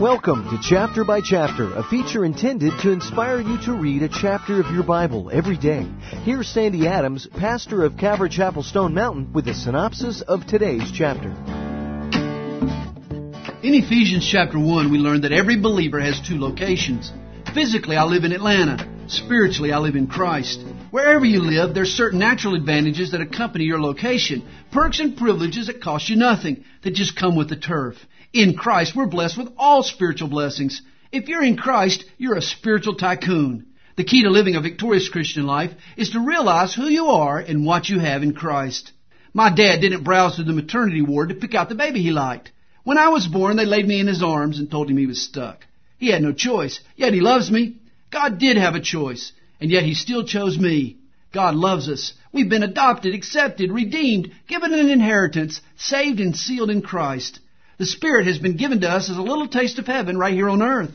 Welcome to Chapter by Chapter, a feature intended to inspire you to read a chapter of your Bible every day. Here's Sandy Adams, pastor of Calvary Chapel Stone Mountain, with a synopsis of today's chapter. In Ephesians chapter 1, we learn that every believer has two locations. Physically, I live in Atlanta. Spiritually, I live in Christ. Wherever you live, there's certain natural advantages that accompany your location. Perks and privileges that cost you nothing, that just come with the turf. In Christ, we're blessed with all spiritual blessings. If you're in Christ, you're a spiritual tycoon. The key to living a victorious Christian life is to realize who you are and what you have in Christ. My dad didn't browse through the maternity ward to pick out the baby he liked. When I was born, they laid me in his arms and told him he was stuck. He had no choice, yet he loves me. God did have a choice, and yet he still chose me. God loves us. We've been adopted, accepted, redeemed, given an inheritance, saved and sealed in Christ. The Spirit has been given to us as a little taste of heaven right here on earth.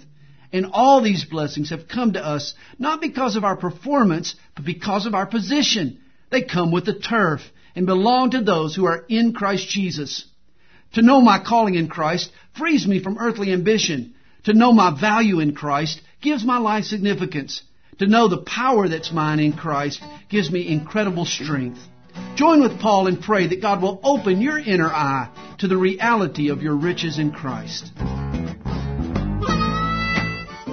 And all these blessings have come to us not because of our performance, but because of our position. They come with the turf and belong to those who are in Christ Jesus. To know my calling in Christ frees me from earthly ambition. To know my value in Christ gives my life significance. To know the power that's mine in Christ gives me incredible strength. Join with Paul and pray that God will open your inner eye to the reality of your riches in Christ.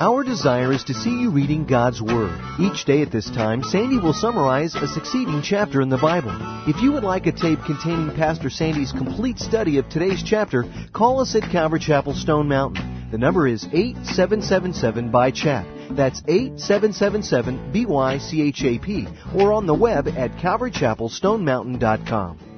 Our desire is to see you reading God's Word. Each day at this time, Sandy will summarize a succeeding chapter in the Bible. If you would like a tape containing Pastor Sandy's complete study of today's chapter, call us at Calvary Chapel Stone Mountain. The number is 8777 by chap. That's 8777 BYCHAP or on the web at calvarychapelstonemountain.com.